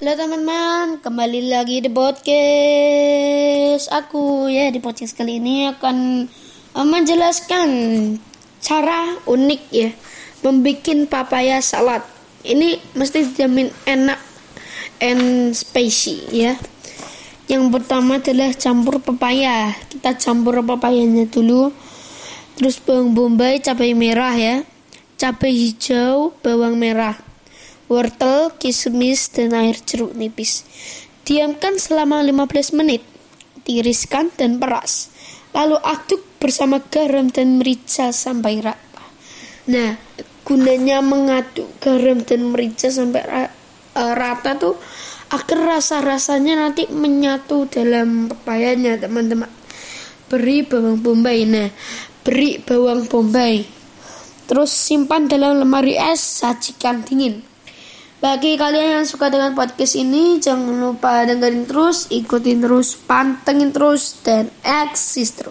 Halo teman-teman, kembali lagi di podcast aku ya di podcast kali ini akan uh, menjelaskan cara unik ya membuat papaya salad. Ini mesti dijamin enak and spicy ya. Yang pertama adalah campur pepaya. Kita campur papayanya dulu. Terus bawang bombay, cabai merah ya. Cabai hijau, bawang merah wortel, kismis, dan air jeruk nipis. Diamkan selama 15 menit. Tiriskan dan peras. Lalu aduk bersama garam dan merica sampai rata. Nah, gunanya mengaduk garam dan merica sampai uh, rata tuh agar rasa-rasanya nanti menyatu dalam pepayanya, teman-teman. Beri bawang bombay. Nah, beri bawang bombay. Terus simpan dalam lemari es, sajikan dingin. Bagi kalian yang suka dengan podcast ini, jangan lupa dengerin terus, ikutin terus, pantengin terus, dan eksis terus.